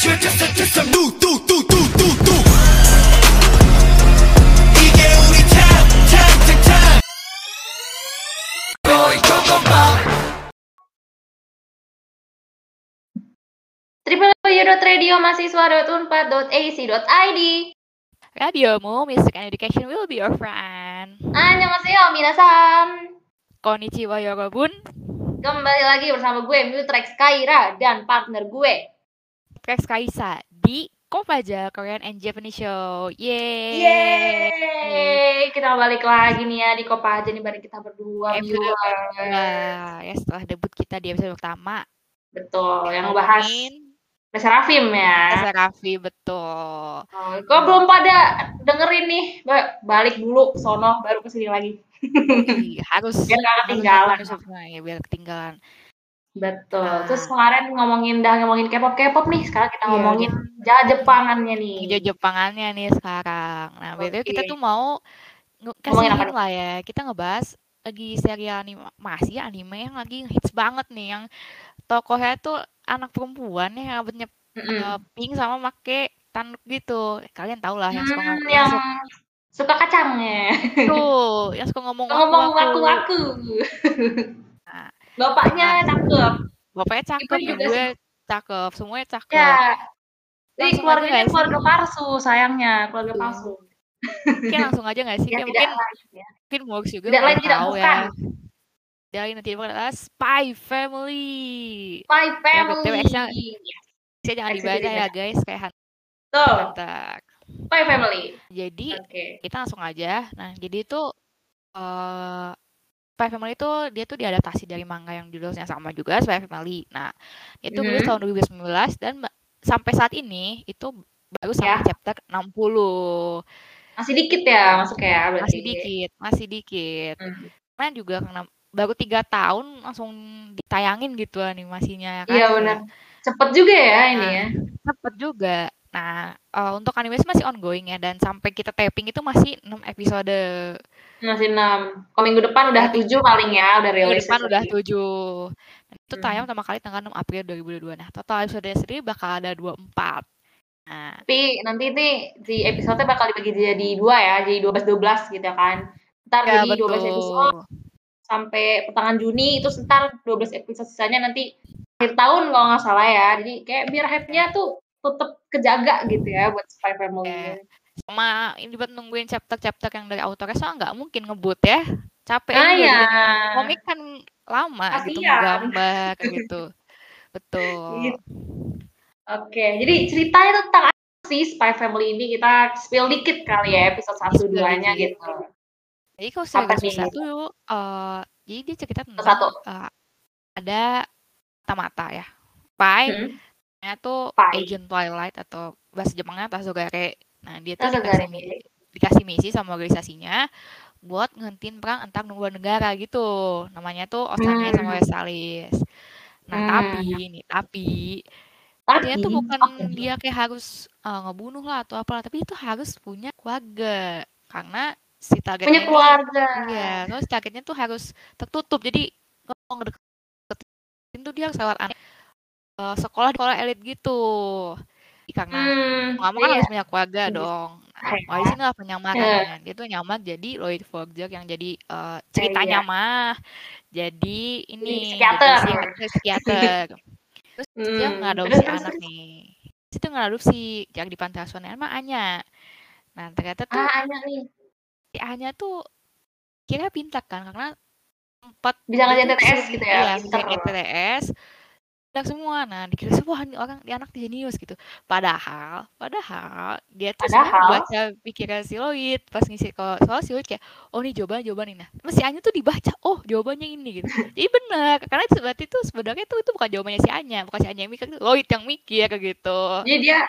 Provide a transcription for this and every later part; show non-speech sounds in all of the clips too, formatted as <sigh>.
인troduce to some new, do, do, do, do, do. 이게 우리 time, time to time. Going Coco www.radio.mahasiswa.unpad.ac.id Radiomu, Music and Education will be your friend. Annyeonghaseyo minasan Konnichiwa yorobun. Kembali lagi bersama gue Mutrex Kaira dan partner gue Rex Kaisa di Kopaja Korean and Japanese Show. Yeay. Yeay Kita balik lagi nih ya di Kopaja nih bareng kita berdua Episode ya setelah debut kita di episode pertama. Betul, yang Reza Rafim ya Raffi, betul. Oh, Kok belum pada dengerin nih Ba- Balik dulu sono baru ke sini lagi harus Biar harus ketinggalan. harus- harus- ya, biar ketinggalan. Betul. Nah. Terus kemarin ngomongin dah ngomongin K-pop K-pop nih. Sekarang kita Iya, ngomongin jalan Jepangannya nih. Hijau Jepangannya nih sekarang. Nah, BTW kita tuh mau Ngomongin apa lah ya. Kita ngebahas lagi serial animasi anime yang lagi hits banget nih yang tokohnya tuh anak perempuan ya, yang rambutnya Mm-mm. eh, pink sama make tanduk gitu. Kalian tau lah yang suka Hmm, yang suka kacangnya. tuh, yang suka ngomong Ngomong waku-waku. waku-waku. Nah, <laughs> Bapaknya cakep. bapaknya cakep, juga ibu gue cakep, semuanya cakep. Ya. Jadi keluarganya keluarga palsu sayangnya, keluarga Betul. palsu. Mungkin langsung aja gak sih? Ya, tidak mungkin lain ya. mungkin Mox juga Tidak udah lain, tidak bukan. ya. Dari nanti adalah Spy Family. My Ya, family. X-nya Saya jangan dibaca tidak ya guys, kayak Tuh, Hunter. my family. Jadi Oke. kita langsung aja. Nah, jadi itu eh Spy Family itu dia tuh diadaptasi dari manga yang judulnya sama juga Spy Family. Nah, itu rilis Mhm. tahun 2019 dan sampai saat ini itu baru sampai Ya. chapter 60. Masih dikit ya masuk ya berarti. Masih dikit, masih dikit. Hmm. Karena juga karena baru tiga tahun langsung ditayangin gitu animasinya kan. Iya benar. Cepet juga ya ini Nah, ya. cepet juga. Nah, eh, untuk animasi masih ongoing ya dan sampai kita taping itu masih 6 episode. Masih 6. Kalau minggu depan udah 7 paling ya, udah Minggu rilis. depan udah episode. 7. Dan itu Hmm. tayang pertama kali tanggal 6 April 2022. Nah, total episode sendiri bakal ada 24. Nah, Tapi nanti nih di episode bakal dibagi jadi dua ya, jadi 12-12 gitu ya kan. Ntar ya jadi 12 episode betul. sampai pertengahan Juni itu ntar 12 episode sisanya nanti akhir tahun kalau nggak salah ya. Jadi kayak biar hype-nya tuh tetap kejaga gitu ya buat Spy Family. Ya. Sama ini buat nungguin chapter-chapter yang dari autornya soalnya nggak mungkin ngebut ya. Capek Ah ya. komik kan lama gitu Kasihan. menggambar kayak <laughs> gitu. Betul. Gitu. Oke, jadi ceritanya tentang apa sih Spy Family ini kita spill dikit kali ya episode 1 Spill 2-nya dikit. gitu. Jadi kalau nih? satu, eh jadi dia cerita tentang Satu. eh, ada mata-mata ya. Spy, Hmm. Tuh Spy. agent Twilight atau bahasa Jepangnya Tazogare. Nah dia tuh dikasih, mi- dikasih misi sama organisasinya buat ngentin perang antar dua negara gitu. Namanya tuh Australia Hmm. sama Westalis. Nah Hmm. tapi nih tapi Tapi dia tuh bukan nih? dia kayak harus eh, ngebunuh lah atau apalah tapi itu harus punya keluarga karena si targetnya punya ini keluarga. iya terus targetnya tuh harus tertutup jadi kalau ngedeketin tuh dia harus lewat aneh eh, sekolah sekolah elit gitu karena Hmm, mau kan iya. harus punya keluarga Iya. dong nah, wah di sini lah penyamarannya dia tuh nyamar jadi Lloyd Forger yang jadi eh, ceritanya Iya. mah jadi ini psikiater. jadi psikiater, psikiater. terus dia Hmm, ngadopsi terus, anak terus. nih itu ngadopsi yang di panti asuhan emang Anya nah ternyata tuh Ah, Anya nih. si Anya tuh kira pintar kan karena empat Bisa dia tuh TTS sering- gitu ya, iya TTS pintar semua. Nah dikira semua ini orang di anak jenius gitu. Padahal padahal dia tuh Padahal? baca pikiran si Lloyd pas ngisi kalau soal si Lloyd kayak oh nih jawaban jawaban ini. Nah si Anya tuh dibaca oh jawabannya ini gitu. Jadi benar karena itu berarti tuh sebenarnya tuh itu bukan jawabannya si Anya bukan si Anya yang mikir itu Lloyd yang mikir kayak gitu. Jadi dia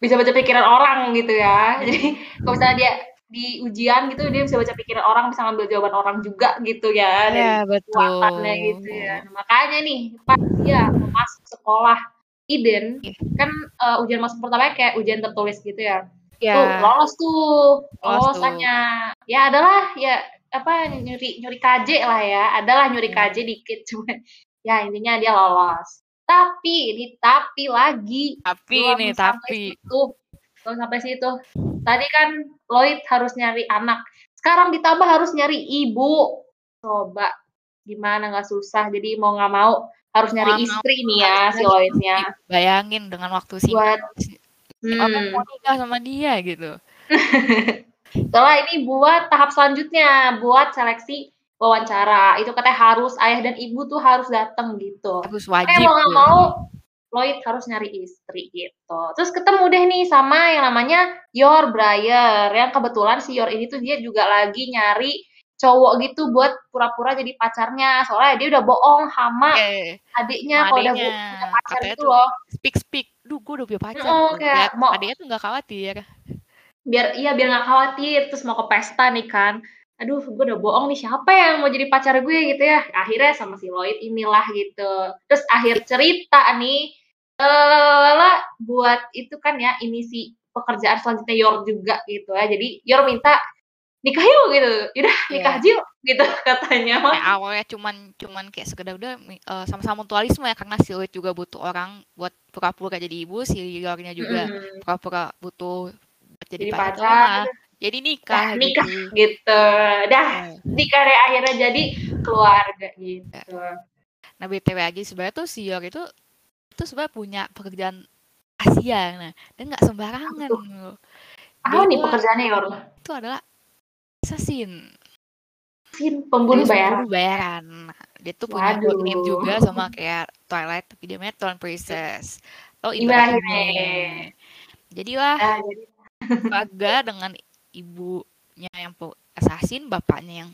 bisa baca pikiran orang gitu ya. Jadi kalau misalnya dia di ujian gitu dia bisa baca pikiran orang, bisa ngambil jawaban orang juga gitu ya dari Iya, betul. kekuatannya gitu ya. Nah, makanya nih pas dia masuk sekolah Eden Iya. kan eh, ujian masuk pertamanya kayak ujian tertulis gitu ya. ya Tuh lolos tuh, Lolos lolos tuh. hanya ya adalah ya apa nyuri nyuri KJ lah ya, adalah nyuri Hmm. KJ dikit <laughs> cuman ya intinya dia lolos. Tapi, ini tapi lagi. Tapi sampai tapi. situ. Belum sampai situ. Tadi kan Lloyd harus nyari anak. Sekarang ditambah harus nyari ibu. Coba gimana nggak susah. Jadi mau nggak mau harus nyari Mau istri nih ya si Lloydnya. Bayangin dengan waktu singkat. Buat Orang hmm. mau nikah sama dia gitu. <laughs> Soalnya ini buat tahap selanjutnya, buat seleksi wawancara. Itu katanya harus ayah dan ibu tuh harus datang gitu. Harus Eh wajib mau nggak gitu. mau Lloyd harus nyari istri gitu. Terus ketemu deh nih sama yang namanya Yor Breyer yang kebetulan si Yor ini tuh dia juga lagi nyari cowok gitu buat pura-pura jadi pacarnya. Soalnya dia udah bohong sama adiknya Sama kalau udah adiknya. bu- punya pacar tuh loh. speak speak. Duh, gue udah punya pacar. Tuh. kayak mau adiknya tuh nggak khawatir. biar iya biar nggak khawatir terus mau ke pesta nih kan aduh gue udah bohong nih siapa yang mau jadi pacar gue gitu ya? Akhirnya sama si Lloyd inilah gitu. Terus akhir cerita nih eh buat itu kan ya ini si pekerjaan selanjutnya Yor juga gitu ya. Jadi Yor minta nikah yuk gitu. Udah nikah Iya. yuk gitu katanya. Mah Kayak awalnya cuman cuman kayak sekedar udah eh, sama-sama mutualisme ya karena si Lloyd juga butuh orang buat pura-pura jadi ibu, si Yornya juga pura-pura butuh buat jadi, jadi pacar. pacar Nah, jadi nikah nikah gitu. gitu dah Eh, nikah deh akhirnya jadi keluarga gitu Nah BTW aja sebenarnya tuh si Yor itu itu sebenarnya punya pekerjaan Asia nah dan nggak sembarangan loh. apa nih pekerjaannya Yor itu adalah assassin Sin pembunuh bayaran pembunuh bayaran. Nah, Dia tuh punya Waduh. juga sama kayak Twilight tapi dia namanya Twin Princess. Oh Ibrahim. Ibrahim. Jadilah Ah, jadi keluarga dengan ibunya yang assassin, bapaknya yang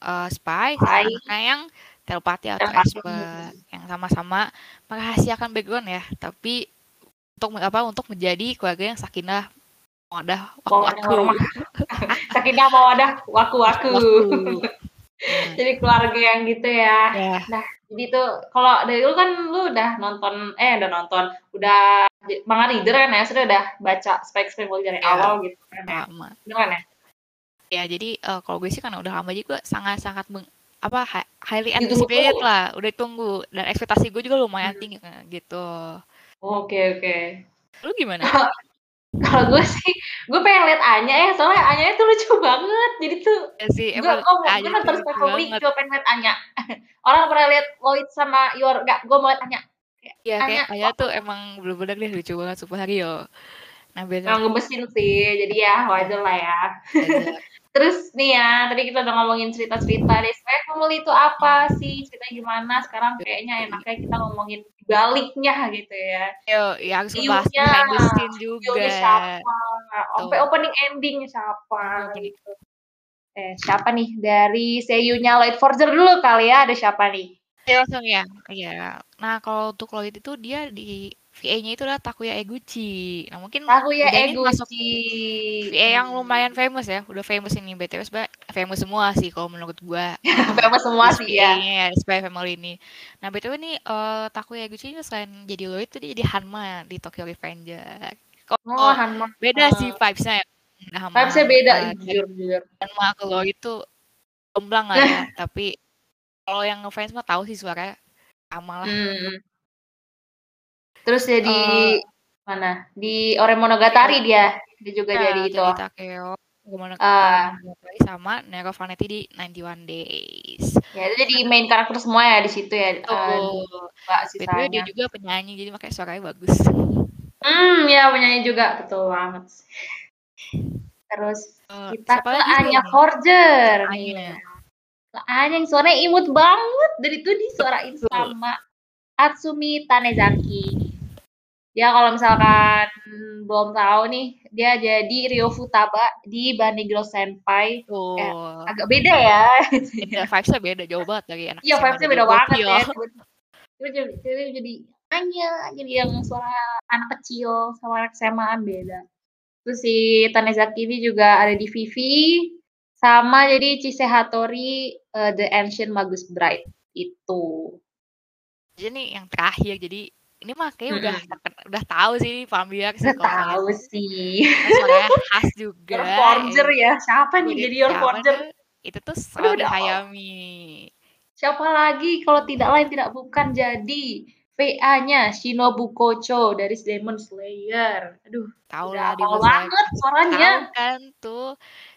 eh, spy, anaknya yang telepati atau expert yang sama-sama merahasiakan background ya, tapi untuk apa untuk menjadi keluarga yang sakinah wadah Mawadah waku warahmah. <laughs> Sakinah mawadah waku-waku. waku. <laughs> Jadi keluarga yang gitu ya. Ya, Jadi tuh kalau dari dulu kan lu udah nonton eh udah nonton, udah manga reader kan ya, sudah udah baca Spike Spike dari Ya. awal gitu kan ya. lama. Bener kan ya? Ya, jadi eh, kalau gue sih karena udah lama juga sangat-sangat meng- apa hi- highly anticipated lah, udah ditunggu dan ekspektasi gue juga lumayan Hmm. tinggi eh, gitu. Oke oke. Lu gimana? Kalau gue sih, gue pengen lihat Anya ya, soalnya Anya itu lucu banget. Jadi tuh Ya sih, gue emang oh, gue nonton Family banget. cuma pengen lihat Anya. <laughs> Orang pernah lihat Lloyd sama Yor, enggak, gue mau lihat Anya. Kayak, Ya Anya, kayak Aya tuh emang bener-bener deh lucu banget superhero. Nah, beda Emang gemesin sih, jadi ya wajar lah ya. <laughs> Terus nih ya, tadi kita udah ngomongin cerita-cerita deh. Spy Family itu apa sih? Ceritanya gimana? Sekarang kayaknya enaknya kita ngomongin baliknya gitu ya. Yo, ya harus View-nya, behind the scene juga. View-nya siapa? Sampai opening endingnya siapa? Gitu. Eh, siapa nih? Dari seiyunya Lloyd Forger dulu kali ya, ada siapa nih? Ya langsung ya. Iya. Nah, kalau untuk Lloyd itu dia di VA-nya itu adalah Takuya Eguchi. Nah, mungkin Takuya udah ini masuk Eguchi. VA yang lumayan famous ya. Udah famous ini BTW sebenarnya famous semua sih kalau menurut gua. <laughs> Famous semua sih ya. ya. Spy Family ini. Nah, BTW nih eh Takuya Eguchi ini selain jadi Lloyd itu dia jadi Hanma di Tokyo Revenger. Kok Oh, Hanma. beda sih vibes-nya ya. Nah, sama, Vibes-nya beda, eh, jujur, jujur. Hanma Lloyd itu jomblang lah ya. <laughs> Tapi kalau yang ngefans mah tahu sih suaranya sama lah. Hmm. Terus jadi Eh, mana? Di Oremonogatari dia. Dia juga Ya, jadi itu. jadi Takeo Gimana Ah. sama Nero Vanetti di 91 Days. Ya, itu jadi main karakter semua ya di situ ya. Mbak BTW dia sisanya. juga penyanyi jadi makanya suaranya bagus. Hmm, ya penyanyi juga betul banget. Terus Eh, kita ke Anya? Forger Anya. Anya yang suaranya imut banget dari itu disuarain sama Atsumi Tanezaki. Dia kalau misalkan belum tahu nih, dia jadi Ryo Futaba di Girl Senpai. Tuh. Agak beda ya. Beda vibes-nya beda jauh banget dari anak Iya, vibes-nya beda banget ya. Jadi, jadi Anya, jadi yang suara anak kecil sama anak SMA beda. Terus si Tanezaki ini juga ada di Vivi, sama jadi Chise Hattori, eh, The Ancient Magus Bride. Itu. Jadi nih yang terakhir jadi ini mah kayaknya udah terken- udah tahu sih familiar sih Udah tahu sih. Kan suaranya khas juga. Your Forger ya. Siapa nih Jadi Your Forger? Itu tuh udah. Hayami. Siapa lagi kalau tidak lain tidak bukan jadi VA-nya Shinobu Kocho dari Demon Slayer. Aduh, Tahu lah banget suaranya. Tahu kan tuh.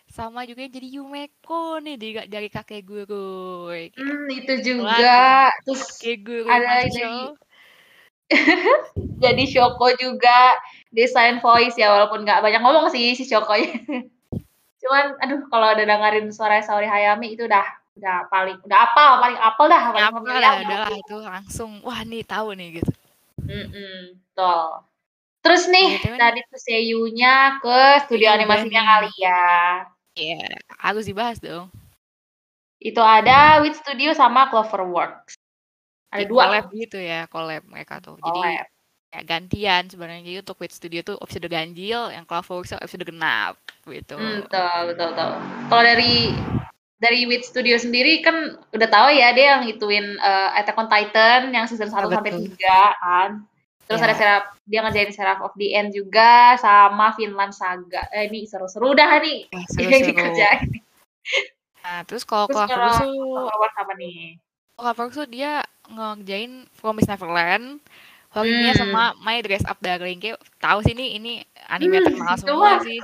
Sama juga yang jadi Yumeko nih dari, dari kakek guru. Gitu. Hmm, itu Wah, juga. Terus kakek guru ada Show. <laughs> jadi Shoko juga desain voice ya walaupun nggak banyak ngomong sih si Shokonya. <laughs> Cuman aduh kalau udah dengerin suara Saori Hayami itu udah udah paling udah apal paling apal dah paling Apa familiar lah, dah. udah lah itu langsung. Wah nih tahu nih gitu. Mm-mm, betul. Terus nih BTW nih, tadi tuh seiyunya ke studio Seiyu animasinya kali ya. Iya, harus dibahas dong. Itu ada With Studio sama Cloverworks. Ada Kayak dua collab gitu ya, collab mereka tuh. Jadi collab. ya gantian sebenarnya. Jadi untuk Wit Studio tuh episode ganjil, yang Cloverworks tuh episode genap gitu. Hmm, betul, betul, betul. Kalau dari dari With Studio sendiri kan udah tahu ya dia yang ngituin eh, Attack on Titan yang season 1 Ah, sampai betul. 3 kan. Terus ada Ya, Seraph, dia ngerjain Seraph of the End juga sama Finland Saga. Eh, ini seru-seru dah nih <laughs> yang seru-seru. dikerjain. Nah, terus kalau Cloverworks tuh, apa nih? Cloverworks tuh dia ngerjain Promise Neverland, Horimiya Hmm. sama My Dress Up Darling. Kayak tahu sih nih ini anime Hmm, terkenal semua sih.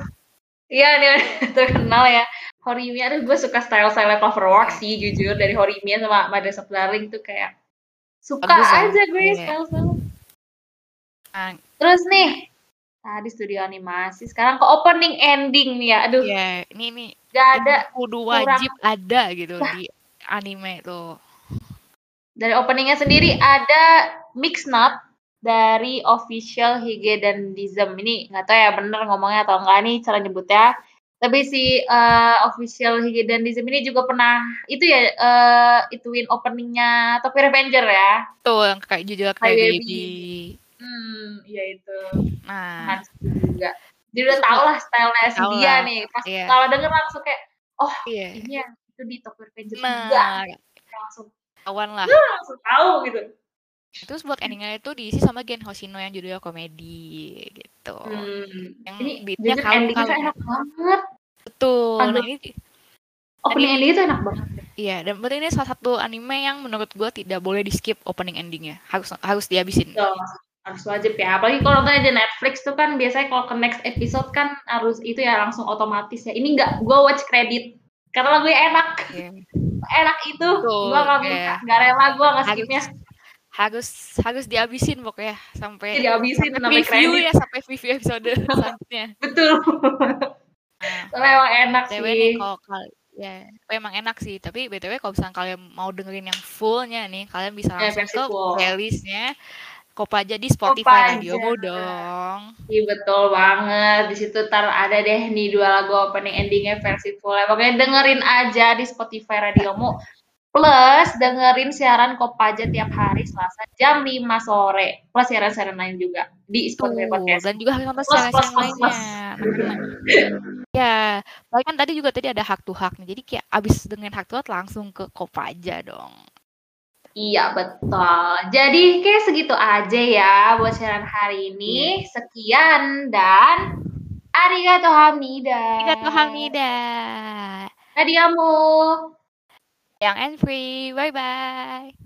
Iya, dia <laughs> terkenal ya. Horimiya, aduh gue suka style-style Cloverworks Iya. sih, jujur. Dari Horimiya sama My Dress Up Darling tuh kayak suka Bagus ya. aja gue Iya. style-style. Nah, Terus nih, tadi studio animasi, sekarang ke opening ending nih ya. Aduh, ya ini nih gak ada kudu kurang. wajib ada gitu di anime tuh. dari openingnya sendiri ada mix not dari official Hige dan Dizem. Ini nggak tahu ya bener ngomongnya atau enggak nih cara nyebutnya. Tapi si eh, official Hige dan Dizem ini juga pernah itu ya eh, ituin openingnya Tokyo Revenger ya. Tuh yang kayak Cry kayak Baby. baby. Hmm, iya itu. Nah, juga. Jadi udah tau kalau lah stylenya si dia nih. Pas iya, kalau denger langsung kayak, oh iya. ini yang itu di Tokyo Revenger juga. Nah, Langsung, kawan lah. langsung tahu gitu. Terus buat endingnya itu diisi sama Gen Hoshino yang judulnya komedi gitu. Hmm. Yang Ini beatnya kalem-kalem. enak banget. Betul. Nah ini opening anime endingnya tuh enak banget. Iya, dan berarti ini salah satu anime yang menurut gue tidak boleh di skip opening endingnya. Harus harus dihabisin. Tuh, harus wajib ya. Apalagi kalau nontonnya di Netflix tuh kan biasanya kalau ke next episode kan harus itu ya langsung otomatis ya. Ini enggak, gue watch credit. Karena lagunya enak. Iya. <laughs> Enak itu. Gue nggak iya. bisa, nggak rela gue nggak skipnya. harus harus dihabisin pokoknya sampai Jadi habisin sampai preview kredit. ya sampai preview episode <laughs> selanjutnya. Betul. Nah, Soalnya emang enak BTW nih sih. kalau kal ya emang enak sih, tapi BTW kalau misalnya kalian mau dengerin yang fullnya nih, kalian bisa Ya, langsung versi ke full. Kopaja di Spotify Radio Kopaja. dong. Iya betul banget. Di situ tar ada deh nih dua lagu opening endingnya versi full. Pokoknya dengerin aja di Spotify Radiomu. Plus dengerin siaran Kopaja tiap hari Selasa jam 5 sore. Plus siaran-siaran lain juga di Spotify Tuh, Podcast. dan juga Plus plus siaran-siaran plus plus. lainnya. Nah, ya, paling kan tadi juga tadi ada hak to hak nih. Jadi kayak abis dengan hak to hak langsung ke Kopaja dong. Iya betul. Jadi kayak segitu aja ya buat siaran hari Iya. ini. Sekian dan arigato hamnida. Arigato hamnida. Radiomu. Yang and free. Bye bye.